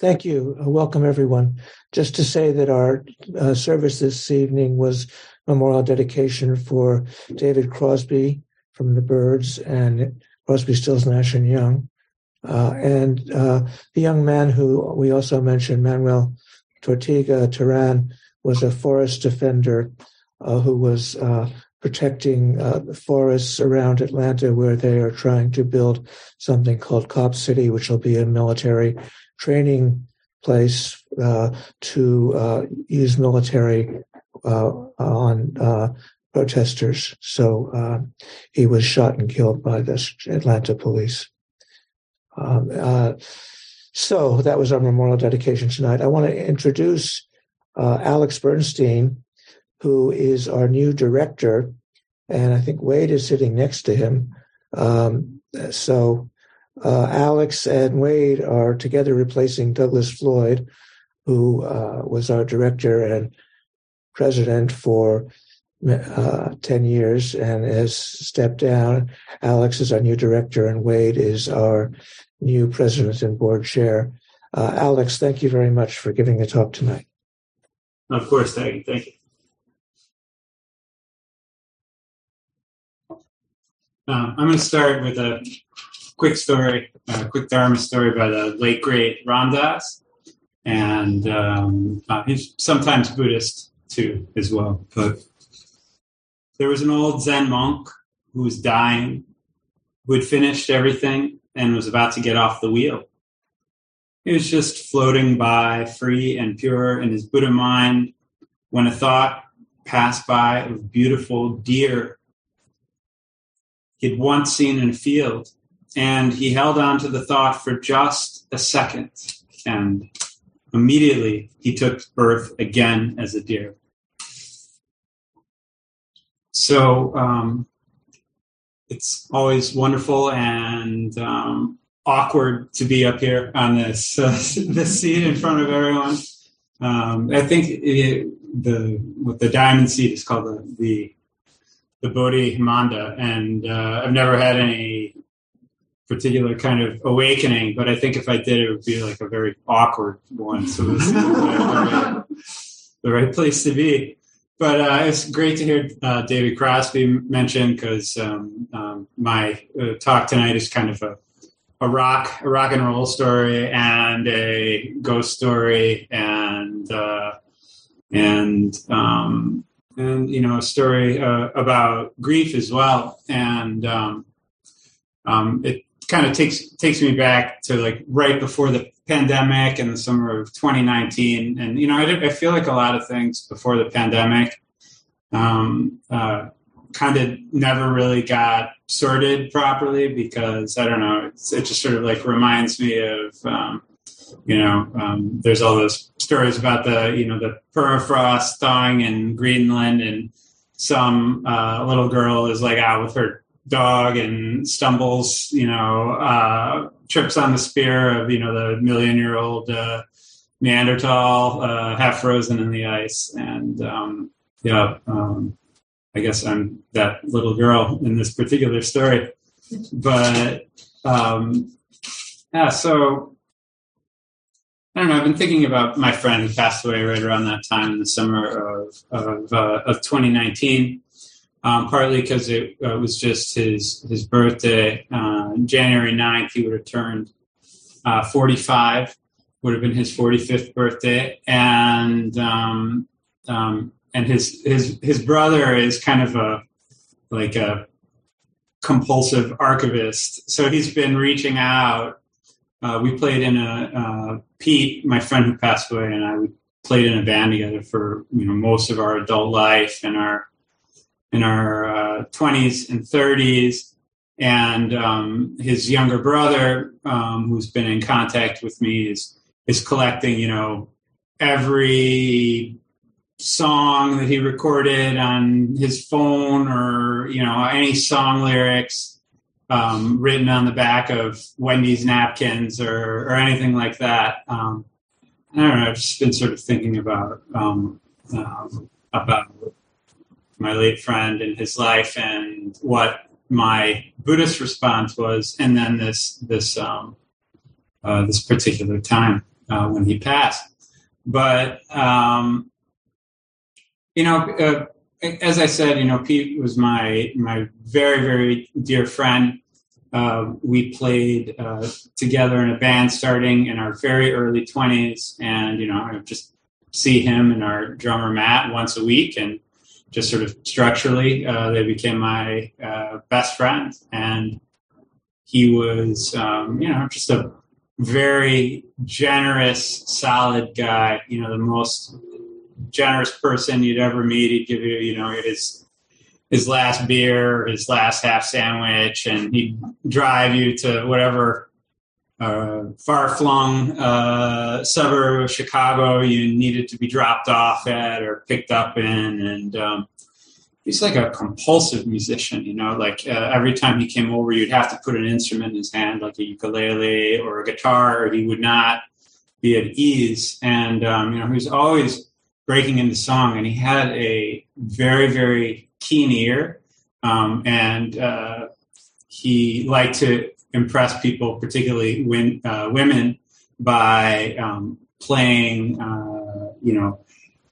Thank you. Uh, welcome, everyone. Just to say that our uh, service this evening was memorial dedication for David Crosby from the Byrds and Crosby, Stills, Nash and Young. Uh, and uh, the young man who we also mentioned, Manuel Tortuguita Terán, was a forest defender uh, who was uh, protecting uh, the forests around Atlanta, where they are trying to build something called Cop City, which will be a military training place uh, to use military on protesters. So he was shot and killed by the Atlanta police. Um, uh, so that was our memorial dedication tonight. I want to introduce uh, Alex Bernstein, who is our new director, and I think Wade is sitting next to him. Um, so uh, Alex and Wade are together replacing Douglas Floyd, who uh, was our director and president for uh, 10 years and has stepped down. Alex is our new director, and Wade is our new president and board chair. Uh, Alex, thank you very much for giving the talk tonight. Of course, thank you. Thank you. Um, I'm going to start with a quick story, a quick Dharma story by the late great Ram Dass, and um, uh, he's sometimes Buddhist too as well. But there was an old Zen monk who was dying, who had finished everything and was about to get off the wheel. He was just floating by, free and pure in his Buddha mind, when a thought passed by of beautiful deer he'd once seen in a field. And he held on to the thought for just a second. And immediately he took birth again as a deer. So um, it's always wonderful and um, awkward to be up here on this uh, this seat in front of everyone. Um, I think it, the what the diamond seat is called the the, the Bodhimanda, and uh, I've never had any particular kind of awakening, but I think if I did, it would be like a very awkward one. So this is the right place to be but uh, it's great to hear uh, David Crosby mentioned because um, um, my uh, talk tonight is kind of a, a rock a rock and roll story and a ghost story and uh, and um, and you know a story uh, about grief as well and um, um, it kind of takes takes me back to like right before the pandemic in the summer of 2019 and you know I, I feel like a lot of things before the pandemic um, uh, kind of never really got sorted properly because I don't know it just sort of like reminds me of um, you know um, there's all those stories about the you know the permafrost thawing in Greenland and some uh, little girl is like out with her dog and stumbles, you know, uh, trips on the spear of, you know, the million year old uh, Neanderthal, uh, half frozen in the ice. And um, yeah, um, I guess I'm that little girl in this particular story. But um, yeah, so I don't know. I've been thinking about my friend who passed away right around that time in the summer of of, uh, of 2019 um, partly because it uh, was just his his birthday. Uh, January 9th, he would have turned uh, 45, would have been his 45th birthday, and um, um, and his his his brother is kind of a like a compulsive archivist, so he's been reaching out. Uh, we played in a uh, Pete, my friend who passed away, and I we played in a band together for you know most of our adult life and our in our uh, 20s and 30s. And um, his younger brother, um, who's been in contact with me, is is collecting, you know, every song that he recorded on his phone or you know any song lyrics um, written on the back of Wendy's napkins or, or anything like that. Um, I don't know. I've just been sort of thinking about um, um, about my late friend and his life and what my Buddhist response was, and then this this um, uh, this particular time uh, when he passed. But um, you know, uh, as I said, you know, Pete was my my very very dear friend. Uh, we played uh, together in a band starting in our very early twenties, and you know, I just see him and our drummer Matt once a week, and just sort of structurally, uh, they became my uh, best friends. And he was, um, you know, just a very generous, solid guy. You know, the most generous person you'd ever meet. He'd give you, you know, his his last beer, his last half sandwich, and he'd drive you to whatever uh, far flung uh, suburb of Chicago you needed to be dropped off at or picked up in. And um, he's like a compulsive musician, you know, like uh, every time he came over, you'd have to put an instrument in his hand, like a ukulele or a guitar, or he would not be at ease. And, um, you know, he was always breaking into song and he had a very, very keen ear. Um, and uh, he liked to impress people, particularly when, uh, women, by um, playing, uh, you know,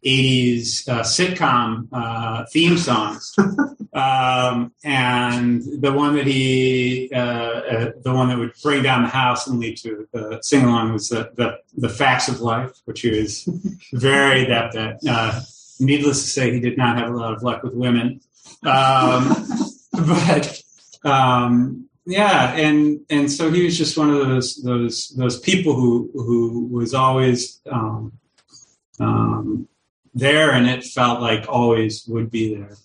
80s uh, sitcom uh, theme songs. um, and the one that he, uh, uh, the one that would bring down the house and lead to the sing along was the, the, the, Facts of Life, which he was very adept at. Uh, needless to say, he did not have a lot of luck with women. Um, but um, yeah, and and so he was just one of those those those people who who was always um, um, there, and it felt like always would be there.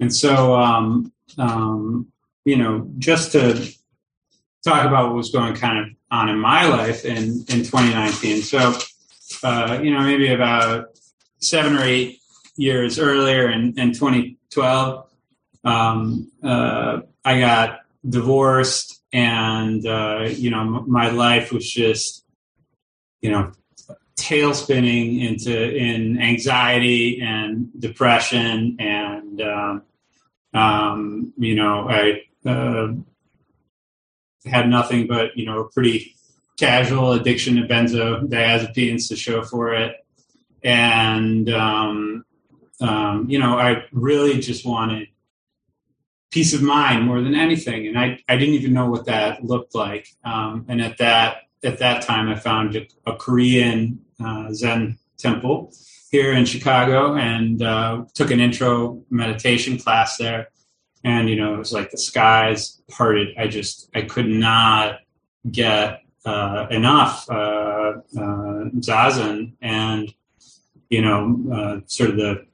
And so, um, um, you know, just to talk about what was going kind of on in my life in in 2019. So, uh, you know, maybe about seven or eight years earlier in, in 2012, um, uh, I got divorced and uh, you know my life was just you know tail spinning into in anxiety and depression and um, um, you know I uh, had nothing but you know a pretty casual addiction to benzodiazepines to show for it. And um, um you know I really just wanted peace of mind more than anything. And I, I didn't even know what that looked like. Um, and at that at that time, I found a, a Korean uh, Zen temple here in Chicago and uh, took an intro meditation class there. And you know, it was like the skies parted. I just I could not get uh, enough uh, uh, zazen, and you know, uh, sort of the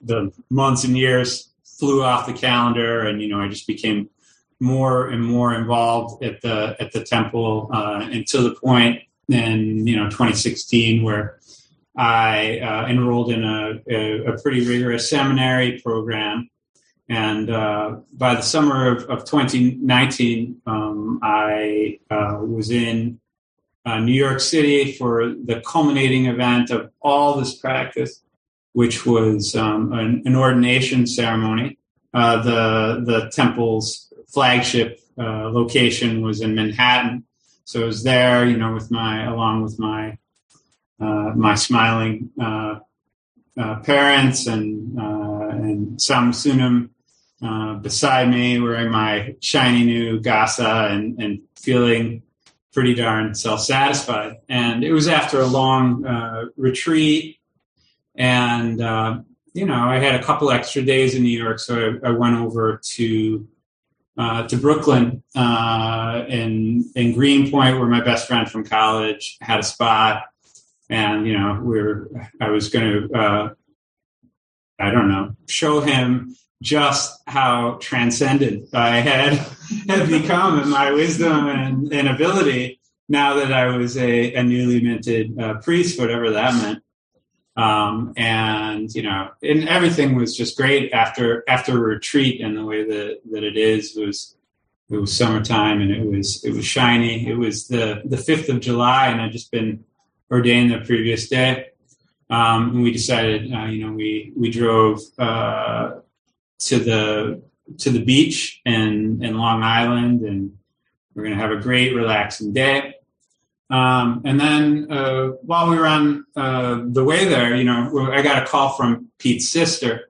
the months and years flew off the calendar, and you know I just became more and more involved at the at the temple uh, until the point in you know 2016 where I uh, enrolled in a, a, a, pretty rigorous seminary program. And uh, by the summer of, of 2019, um, I uh, was in uh, New York City for the culminating event of all this practice which was um, an, an, ordination ceremony. Uh, the the temple's flagship uh, location was in Manhattan, so I was there, you know, with my along with my uh, my smiling uh, uh, parents and uh, and Sam Sunam beside me, wearing my shiny new gasa and and feeling pretty darn self satisfied. And it was after a long retreat and, uh, you know, I had a couple extra days in New York, so I, I went over to uh, to Brooklyn uh, in in Greenpoint, where my best friend from college had a spot, and you know, we are I was going to, uh, I don't know, show him just how transcendent I had had become in my wisdom and, and ability now that I was a, a newly minted uh, priest, whatever that meant. Um, and you know, and everything was just great after after a retreat and the way that that it is was it was summertime and it was it was shiny. It was the the fifth of July, and I'd just been ordained the previous day. Um, and we decided, uh, you know, we we drove uh, to the to the beach in in Long Island, and we're going to have a great relaxing day. Um, and then uh, while we were on uh, the way there, you know, I got a call from Pete's sister,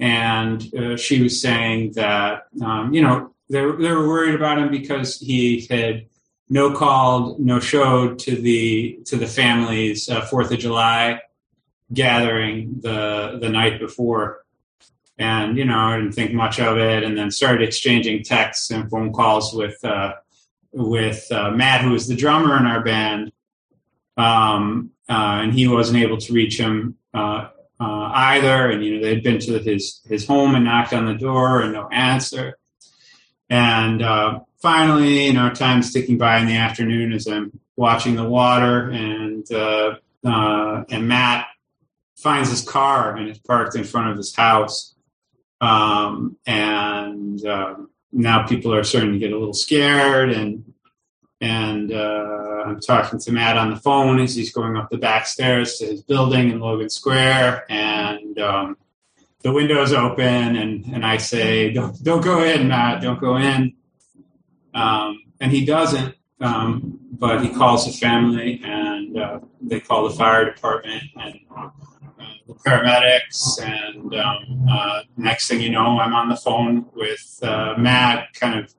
and uh, she was saying that um, you know they, they were worried about him because he had no called, no showed to the to the family's uh, Fourth of July gathering the the night before, and you know I didn't think much of it, and then started exchanging texts and phone calls with uh, with uh, Matt, who was the drummer in our band, um, uh, and he wasn't able to reach him uh, uh, either. And you know, they'd been to his his home and knocked on the door, and no answer. And uh, finally, you know, time's ticking by in the afternoon as I'm watching the water, and uh, and Matt finds his car and it's parked in front of his house. Um, and um, now people are starting to get a little scared and and uh, I'm talking to Matt on the phone as he's going up the back stairs to his building in Logan Square, and um, the window's open, and, and I say, "Don't don't go in, Matt. Don't go in." Um, and he doesn't, um, but he calls the family, and uh, they call the fire department, and the paramedics, and um, uh, next thing you know, I'm on the phone with uh, Matt, kind of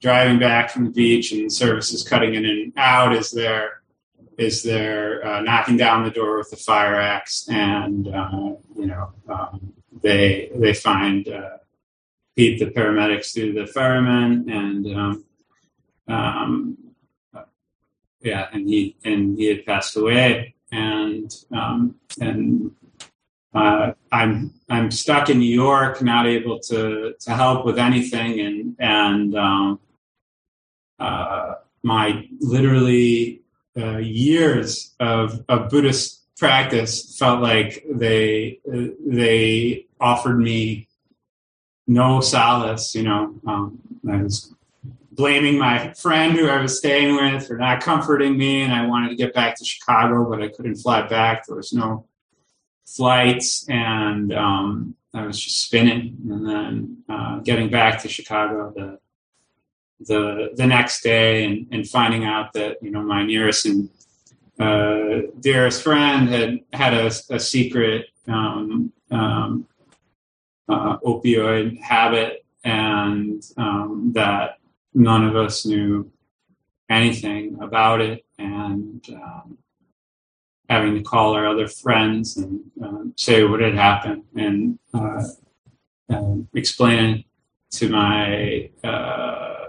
driving back from the beach, and services cutting in and out. As they're is they're uh, knocking down the door with the fire axe, and uh, you know um, they they find uh, Pete, the paramedics, through the firemen, and um, um, yeah, and he and he had passed away and um, and uh, I'm I'm stuck in New York, not able to to help with anything, and and um, uh, my literally uh, years of of Buddhist practice felt like they they offered me no solace. You know, um, I was blaming my friend who I was staying with for not comforting me, and I wanted to get back to Chicago, but I couldn't fly back. There was no flights, and um, I was just spinning. And then uh, getting back to Chicago the the the next day, and, and finding out that you know my nearest and uh, dearest friend had had a, a secret um, um, uh, opioid habit, and um, that none of us knew anything about it, and um, having to call our other friends and uh, say what had happened and uh, um, explain it to my uh,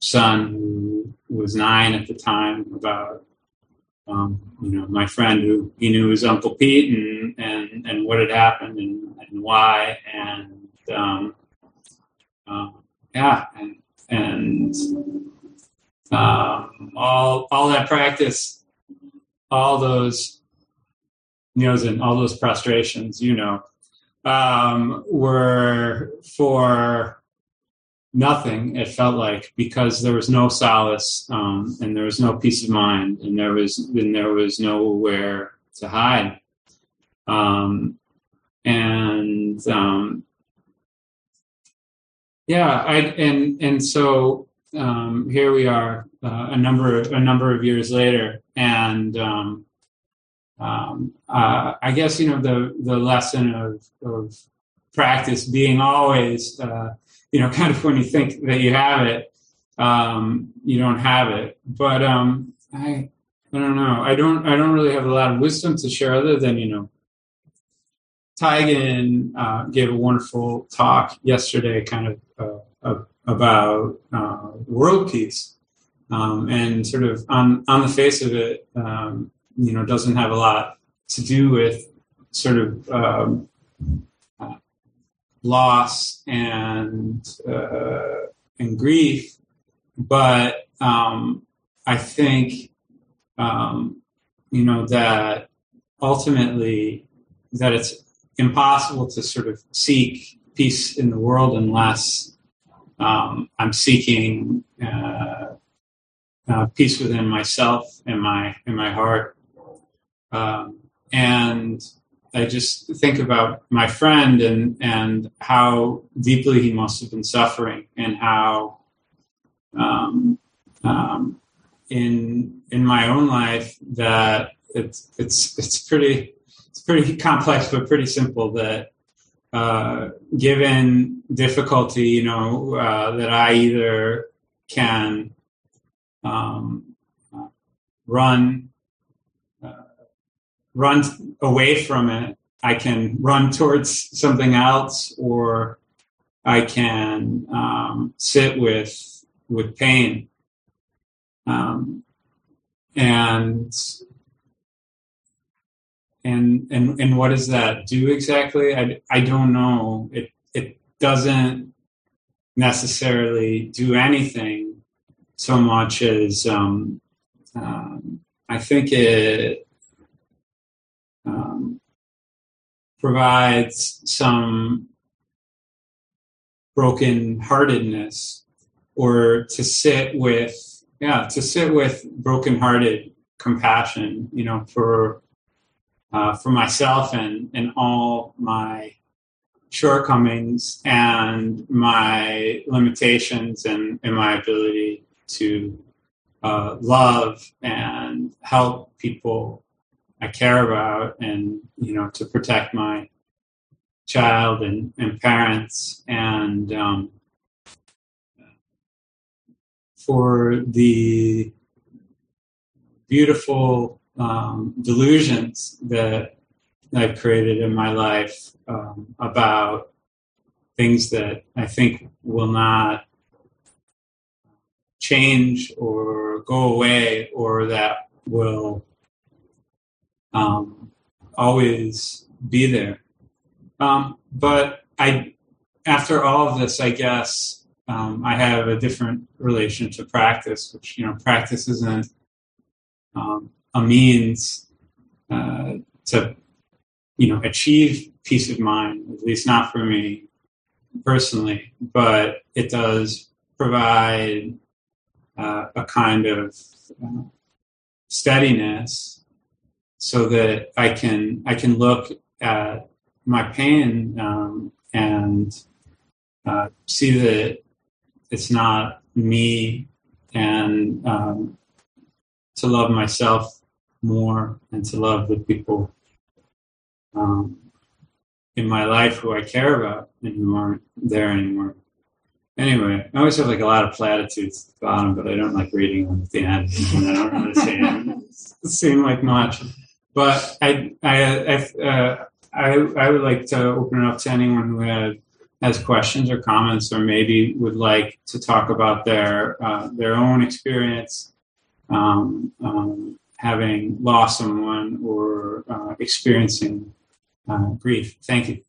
son, who was nine at the time, about um, you know my friend who he knew was Uncle Pete and and, and what had happened and, and why. And um, uh, yeah and and um, all all that practice, all those you and all those prostrations, you know, um, were for nothing. It felt like because there was no solace um, and there was no peace of mind, and there was and there was nowhere to hide. Um, and um, yeah, I and and so um, here we are uh, a number a number of years later, and um, um, uh, I guess you know the the lesson of of practice being always uh, you know kind of when you think that you have it, um, you don't have it. But um, I I don't know. I don't I don't really have a lot of wisdom to share other than you know Taigen uh, gave a wonderful talk yesterday, kind of uh, about uh, world peace, um, and sort of on on the face of it, um, you know, doesn't have a lot to do with sort of um, uh, loss and uh, and grief, but um, I think um, you know that ultimately that it's impossible to sort of seek peace in the world unless um, I'm seeking uh, uh, peace within myself and my in my heart. Um, and I just think about my friend and and how deeply he must have been suffering, and how um, um, in in my own life that it's it's it's pretty it's pretty complex but pretty simple that uh, given difficulty, you know, uh, that I either can um, run uh, run away from it, I can run towards something else, or I can um, sit with with pain. Um, and and and and what does that do exactly? I I don't know. It it doesn't necessarily do anything so much as um, um, I think it um, provides some broken heartedness or to sit with yeah to sit with broken hearted compassion you know for uh, for myself and, and all my shortcomings and my limitations and, and my ability to uh, love and help people I care about and, you know, to protect my child and, and parents and um, for the beautiful um, delusions that I've created in my life um, about things that I think will not change or go away or that will um, always be there. Um, but I, after all of this, I guess um, I have a different relation to practice, which you know, practice isn't um, a means uh, to you know achieve peace of mind at least not for me personally but it does provide uh, a kind of uh, steadiness so that i can i can look at my pain um, and uh, see that it's not me and um, to love myself more and to love the people um, in my life who I care about and who aren't there anymore. Anyway, I always have like a lot of platitudes at the bottom, but I don't like reading them at the end, and I don't understand. seem, seem like much. But I, I, I, uh, I, I would like to open it up to anyone who had, has questions or comments, or maybe would like to talk about their uh, their own experience um, um, having lost someone or uh, experiencing uh, grief. Thank you.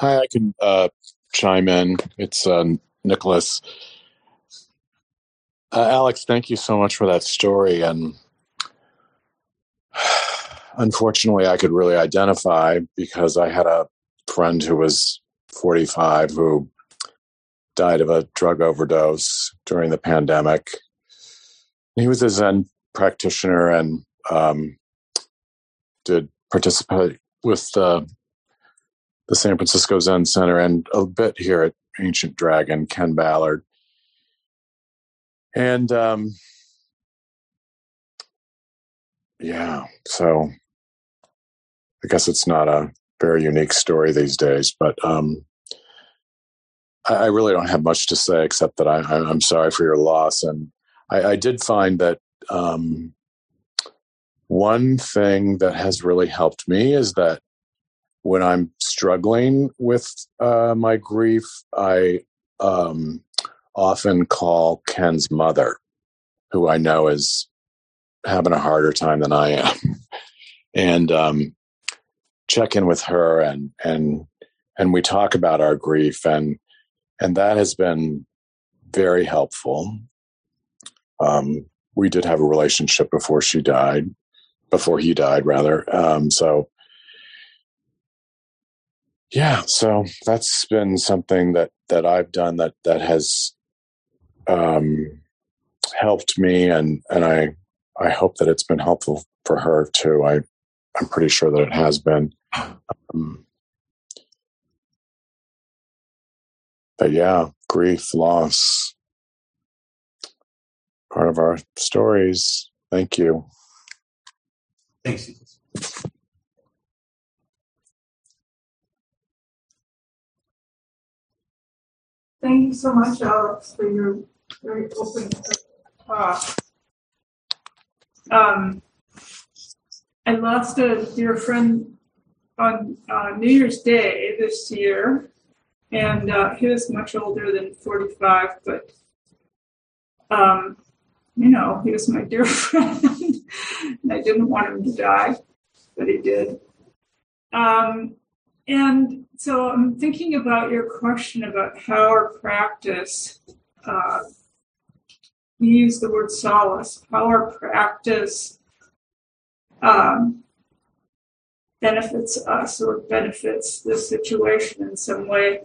Hi, I can uh, chime in. It's uh, Nicholas. Uh, Alex, thank you so much for that story. And unfortunately, I could really identify because I had a friend who was 45 who died of a drug overdose during the pandemic. He was a Zen practitioner and um, did participate with the, the San Francisco Zen Center and a bit here at Ancient Dragon, Ken Ballard. And um, yeah, so I guess it's not a very unique story these days, but um, I, I, really don't have much to say except that I, am sorry for your loss. And I, I did find that um, one thing that has really helped me is that when I'm struggling with uh, my grief, I um, often call Ken's mother, who I know is having a harder time than I am, and um, check in with her and and and we talk about our grief and and that has been very helpful. Um, we did have a relationship before she died, before he died, rather. Um, so, yeah, so that's been something that that I've done that that has um, helped me, and and I I hope that it's been helpful for her too. I I'm pretty sure that it has been. Um, but yeah, grief, loss, part of our stories. Thank you. Thanks. Thank you so much, Alex, for your very open talk. Um, I lost a dear friend on uh, New Year's Day this year, and uh, he was much older than 45, but um, you know, he was my dear friend, and I didn't want him to die, but he did. Um, and so I'm thinking about your question about how our practice, uh, you use the word solace, how our practice um, benefits us or benefits the situation in some way.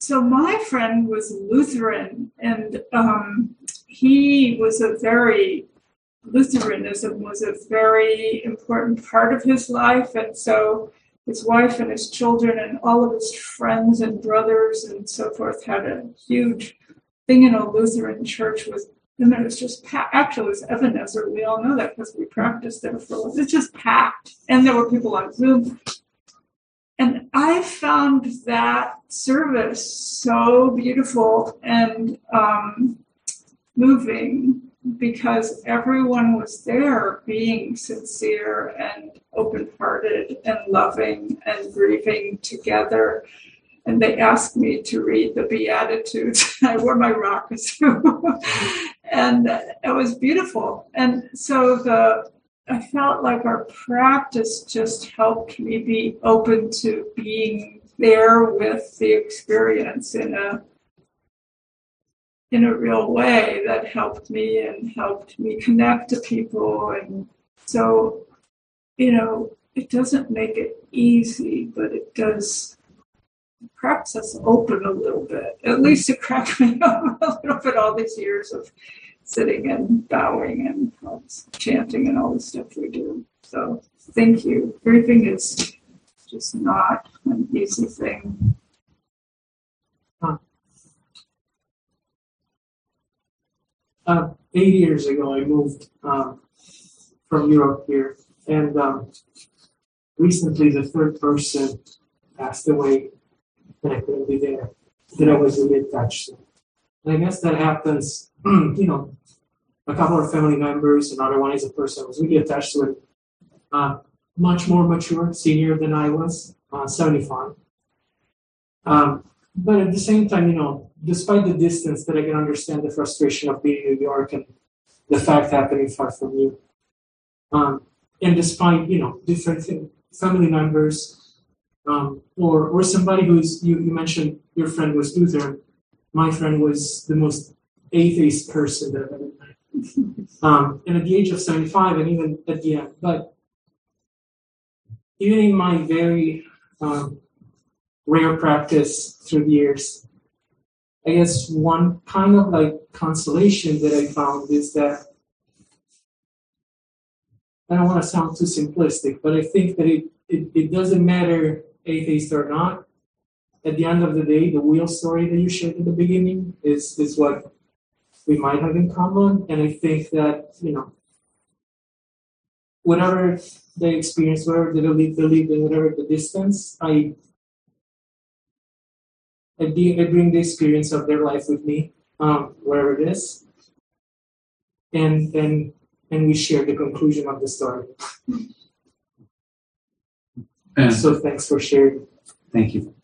So my friend was Lutheran, and um, he was a very Lutheranism was a very important part of his life, and so his wife and his children and all of his friends and brothers and so forth had a huge thing in a Lutheran church with and then it's just packed. Actually, it was Ebenezer. We all know that because we practiced there for a while. It's just packed. And there were people on Zoom. And I found that service so beautiful and um, moving because everyone was there being sincere and open hearted and loving and grieving together and they asked me to read the Beatitudes. I wore my rakusu, and it was beautiful. And so the I felt like our practice just helped me be open to being there with the experience in a in a real way that helped me and helped me connect to people and so you know it doesn't make it easy but it does cracks us open a little bit. At least it cracked me up a little bit all these years of sitting and bowing and chanting and all the stuff we do. So thank you. Grieving is just not an easy thing. Uh, eight years ago, I moved um, from Europe here, and um, recently the third person passed away and I couldn't be there, that I was really attached to. And I guess that happens, you know, a couple of family members, another one is a person I was really attached to, it, uh, much more mature, senior than I was, uh, 75. Um, but at the same time, you know, despite the distance, that I can understand the frustration of being in New York and the fact happening far from you. Um, and despite, you know, different family members um, or or somebody who's you, you mentioned your friend was Lutheran. My friend was the most atheist person that I've ever met. Um, and at the age of 75, and even at the end, but even in my very um, rare practice through the years, I guess one kind of like consolation that I found is that I don't want to sound too simplistic, but I think that it, it, it doesn't matter atheist or not, at the end of the day, the real story that you shared at the beginning is is what we might have in common. And I think that, you know, whatever the experience, whatever they believe, believe in whatever the distance, I I, I bring the experience of their life with me, um, wherever it is. And and and we share the conclusion of the story. And so thanks for sharing. Thank you.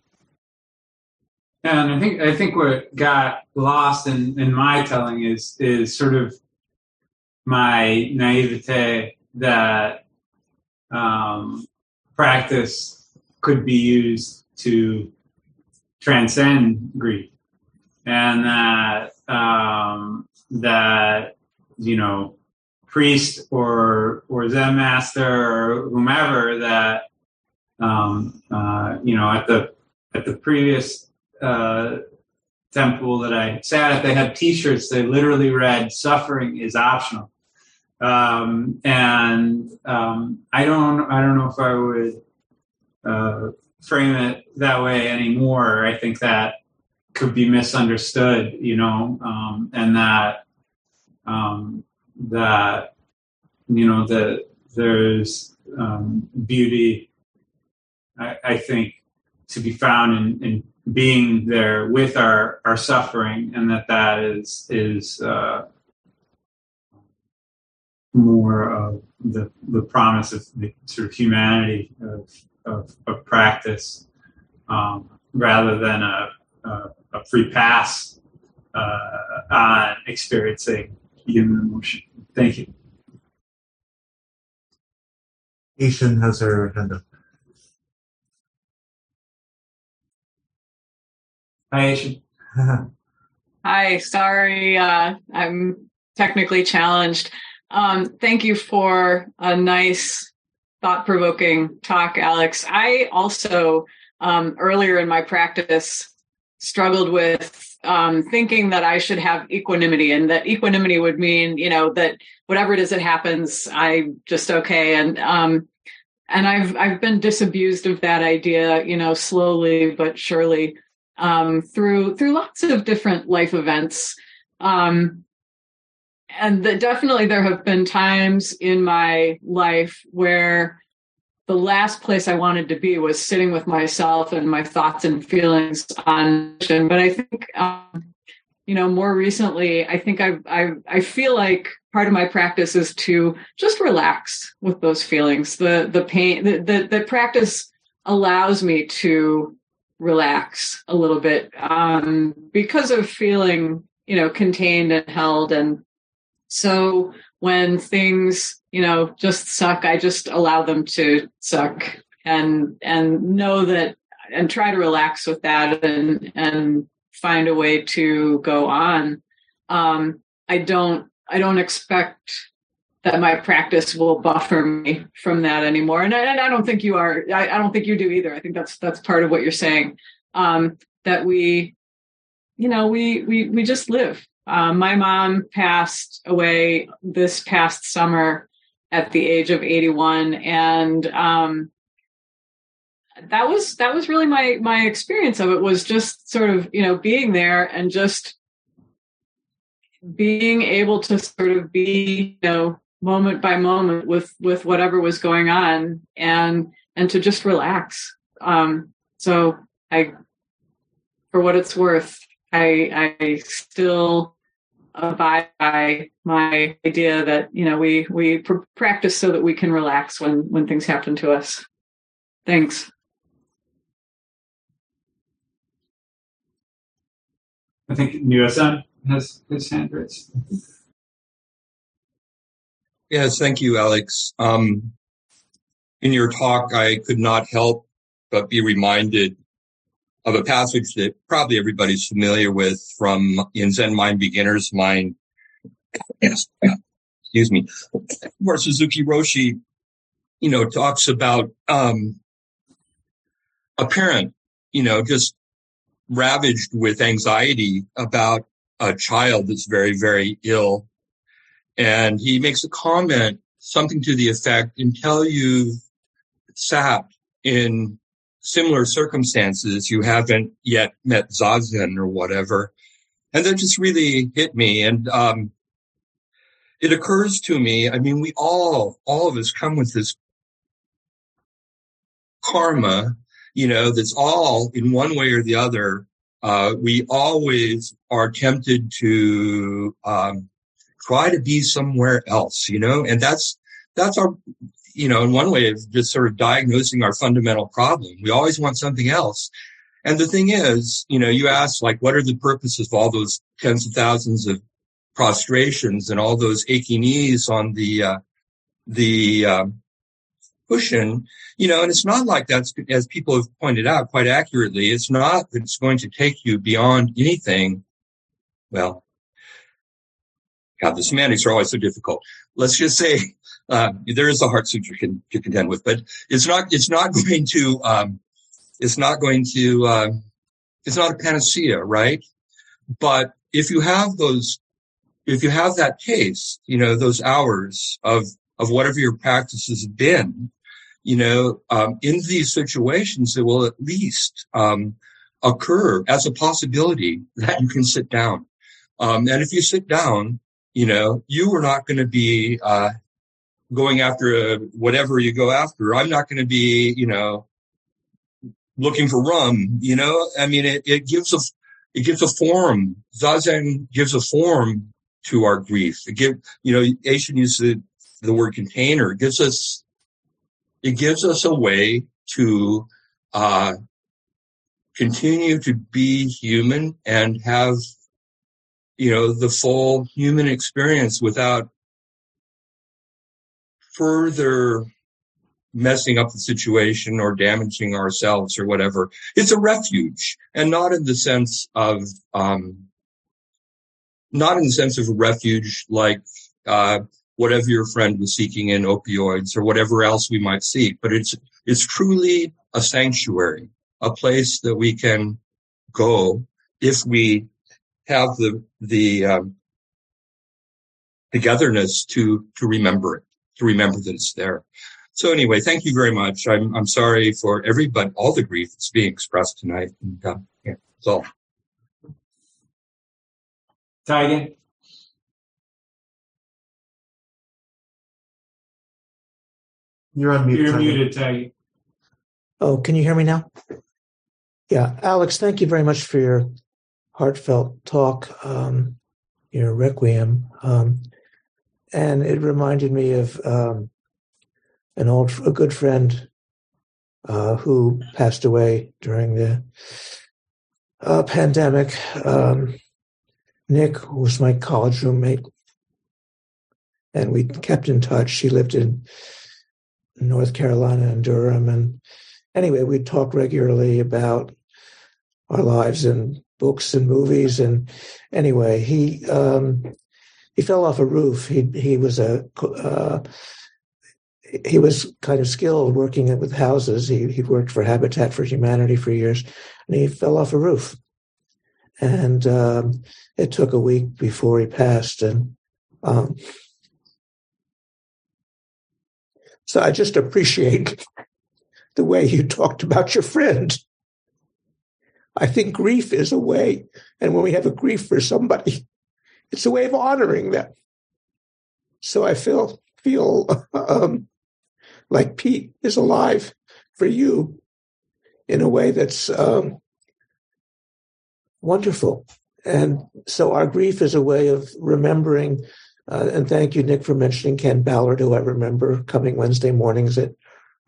And I think I think what got lost in, in my telling is is sort of my naivete that um, practice could be used to transcend grief, and that um, that you know priest or or Zen master or whomever that um, uh, you know at the at the previous uh, temple that I sat at, they had T-shirts. They literally read "Suffering is optional," um, and um, I don't I don't know if I would uh, frame it that way anymore. I think that could be misunderstood, you know, um, and that um, that you know that there's um, beauty. I, I, think to be found in, in, being there with our our suffering, and that that is is uh, more of the the promise of the sort of humanity of of, of practice um, rather than a, a, a free pass uh, on experiencing human emotion. Thank you. Ishan has her hand up. Hi, Ishan. Hi, sorry, uh, I'm technically challenged. Um, thank you for a nice, thought provoking talk, Alex. I also, um, earlier in my practice, struggled with um, thinking that I should have equanimity and that equanimity would mean, you know, that whatever it is that happens, I'm just okay. And, um, and I've, I've been disabused of that idea, you know, slowly but surely, um, through, through lots of different life events. Um, and the, definitely there have been times in my life where the last place I wanted to be was sitting with myself and my thoughts and feelings on mission. But I think, um, you know, more recently, I think I I I feel like part of my practice is to just relax with those feelings. The the pain the the, the practice allows me to relax a little bit um, because of feeling you know contained and held. And so when things you know just suck i just allow them to suck and and know that and try to relax with that and and find a way to go on. Um i don't i don't expect that my practice will buffer me from that anymore. And i, and I don't think you are I, I don't think you do either. I think that's that's part of what you're saying um that we you know we we we just live. Um, my mom passed away this past summer at the age of 81 and um, that was that was really my my experience of it was just sort of you know being there and just being able to sort of be you know moment by moment with with whatever was going on and and to just relax um so i for what it's worth i i still abide by my idea that you know we we pr- practice so that we can relax when when things happen to us. Thanks. I think Nuasan has his hand raised. Yes, thank you, Alex. Um, in your talk, I could not help but be reminded of a passage that probably everybody's familiar with from in Zen Mind Beginner's Mind. Yes, excuse me, where Suzuki Roshi, you know, talks about um, a parent, you know, just ravaged with anxiety about a child that's very, very ill. And he makes a comment, something to the effect, until you've sat in similar circumstances, you haven't yet met Zazen or whatever. And that just really hit me. And, um, it occurs to me, I mean, we all, all of us come with this karma, you know, that's all in one way or the other. Uh, we always are tempted to, um, try to be somewhere else, you know, and that's, that's our, you know, in one way of just sort of diagnosing our fundamental problem. We always want something else. And the thing is, you know, you ask like, what are the purposes of all those tens of thousands of prostrations and all those achy knees on the uh, the uh, cushion, you know, and it's not like that's as people have pointed out quite accurately. It's not that it's going to take you beyond anything. Well, The semantics are always so difficult. Let's just say uh, there is a heart suture can, to contend with, but it's not. It's not going to. Um, it's not going to. Uh, it's not a panacea, right? But if you have those, if you have that taste, you know, those hours of of whatever your practice has been, you know, um, in these situations, it will at least um, occur as a possibility that you can sit down. Um, and if you sit down, you know, you are not going to be uh, going after a, whatever you go after. I'm not going to be, you know, looking for rum. You know, I mean, it, it gives a it gives a form. Zazen gives a form to our grief. It give you know, Asian uses the, the word container. It gives us it gives us a way to uh, continue to be human and have you know the full human experience without further messing up the situation or damaging ourselves or whatever. It's a refuge and not in the sense of, um, not in the sense of a refuge like, uh, whatever your friend was seeking in opioids or whatever else we might seek, but it's, it's truly a sanctuary, a place that we can go if we have the, the, um, togetherness to, to remember it, to remember that it's there. So anyway, thank you very much. I'm I'm sorry for every but all the grief that's being expressed tonight. And, uh, yeah, that's all. Tiger. You're on mute. You're Tiger. muted, Tiger. Oh, can you hear me now? Yeah, Alex, thank you very much for your heartfelt talk, um, your requiem, um, and it reminded me of um, an old, a good friend uh, who passed away during the uh, pandemic. Um, Nick was my college roommate, and we kept in touch. She lived in North Carolina and Durham, and anyway, we'd talk regularly about our lives and books and movies. And anyway, he um, he fell off a roof. He he was a uh, he was kind of skilled working with houses. He he worked for Habitat for Humanity for years, and he fell off a roof. And um, it took a week before he passed. And um, so I just appreciate the way you talked about your friend. I think grief is a way, and when we have a grief for somebody, it's a way of honoring them. So I feel feel um, like Pete is alive for you in a way that's um, wonderful. And so our grief is a way of remembering. Uh, and thank you, Nick, for mentioning Ken Ballard, who I remember coming Wednesday mornings at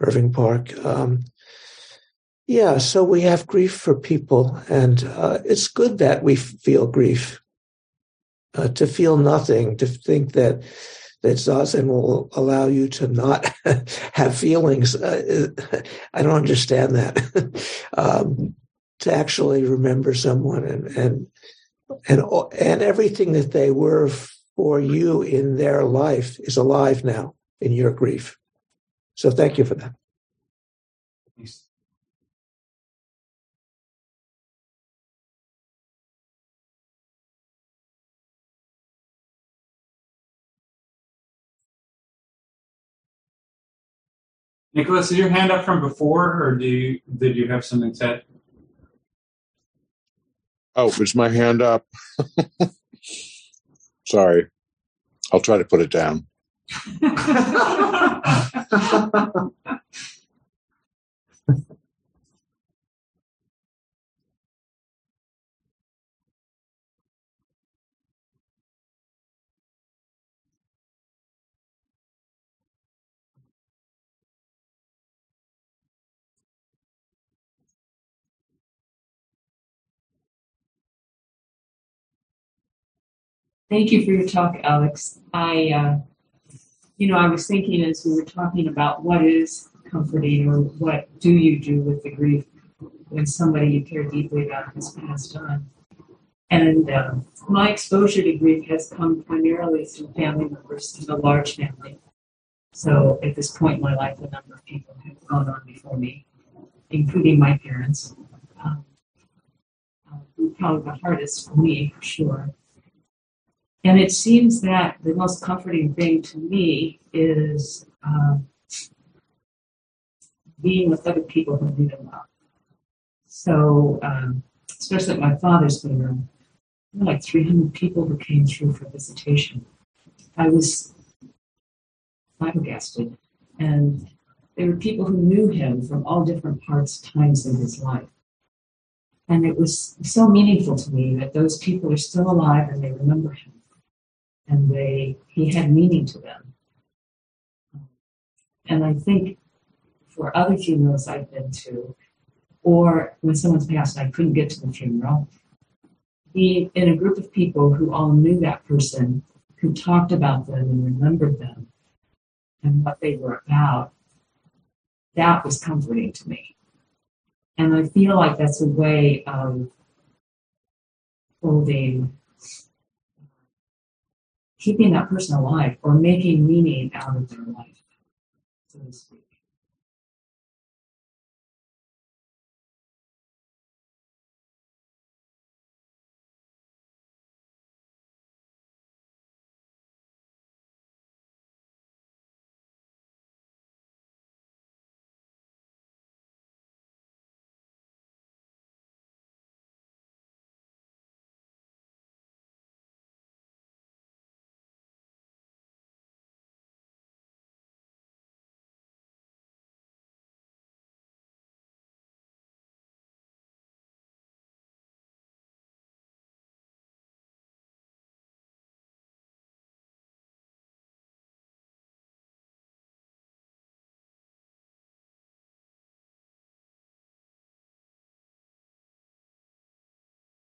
Irving Park. Um, yeah, so we have grief for people, and uh, it's good that we feel grief. Uh, to feel nothing, to think that that zazen will allow you to not have feelings. Uh, I don't understand that. um, to actually remember someone and and and and everything that they were for you in their life is alive now in your grief. So thank you for that. Nicholas, is your hand up from before, or do you, did you have something set? Oh, is my hand up? Sorry. I'll try to put it down. Thank you for your talk, Alex. I, uh, you know, I was thinking as we were talking about what is comforting or what do you do with the grief when somebody you care deeply about has passed on. And uh, my exposure to grief has come primarily through family members in a large family. So at this point in my life, a number of people have gone on before me, including my parents. Uh, probably the hardest for me, for sure. And it seems that the most comforting thing to me is uh, being with other people who need them well. So, um, especially at my father's funeral, like 300 people who came through for visitation. I was flabbergasted. And there were people who knew him from all different parts, times in his life. And it was so meaningful to me that those people are still alive and they remember him. And they he had meaning to them. And I think for other funerals I've been to, or when someone's passed and I couldn't get to the funeral, being in a group of people who all knew that person, who talked about them and remembered them and what they were about, that was comforting to me. And I feel like that's a way of holding, keeping that person alive or making meaning out of their life, so to speak.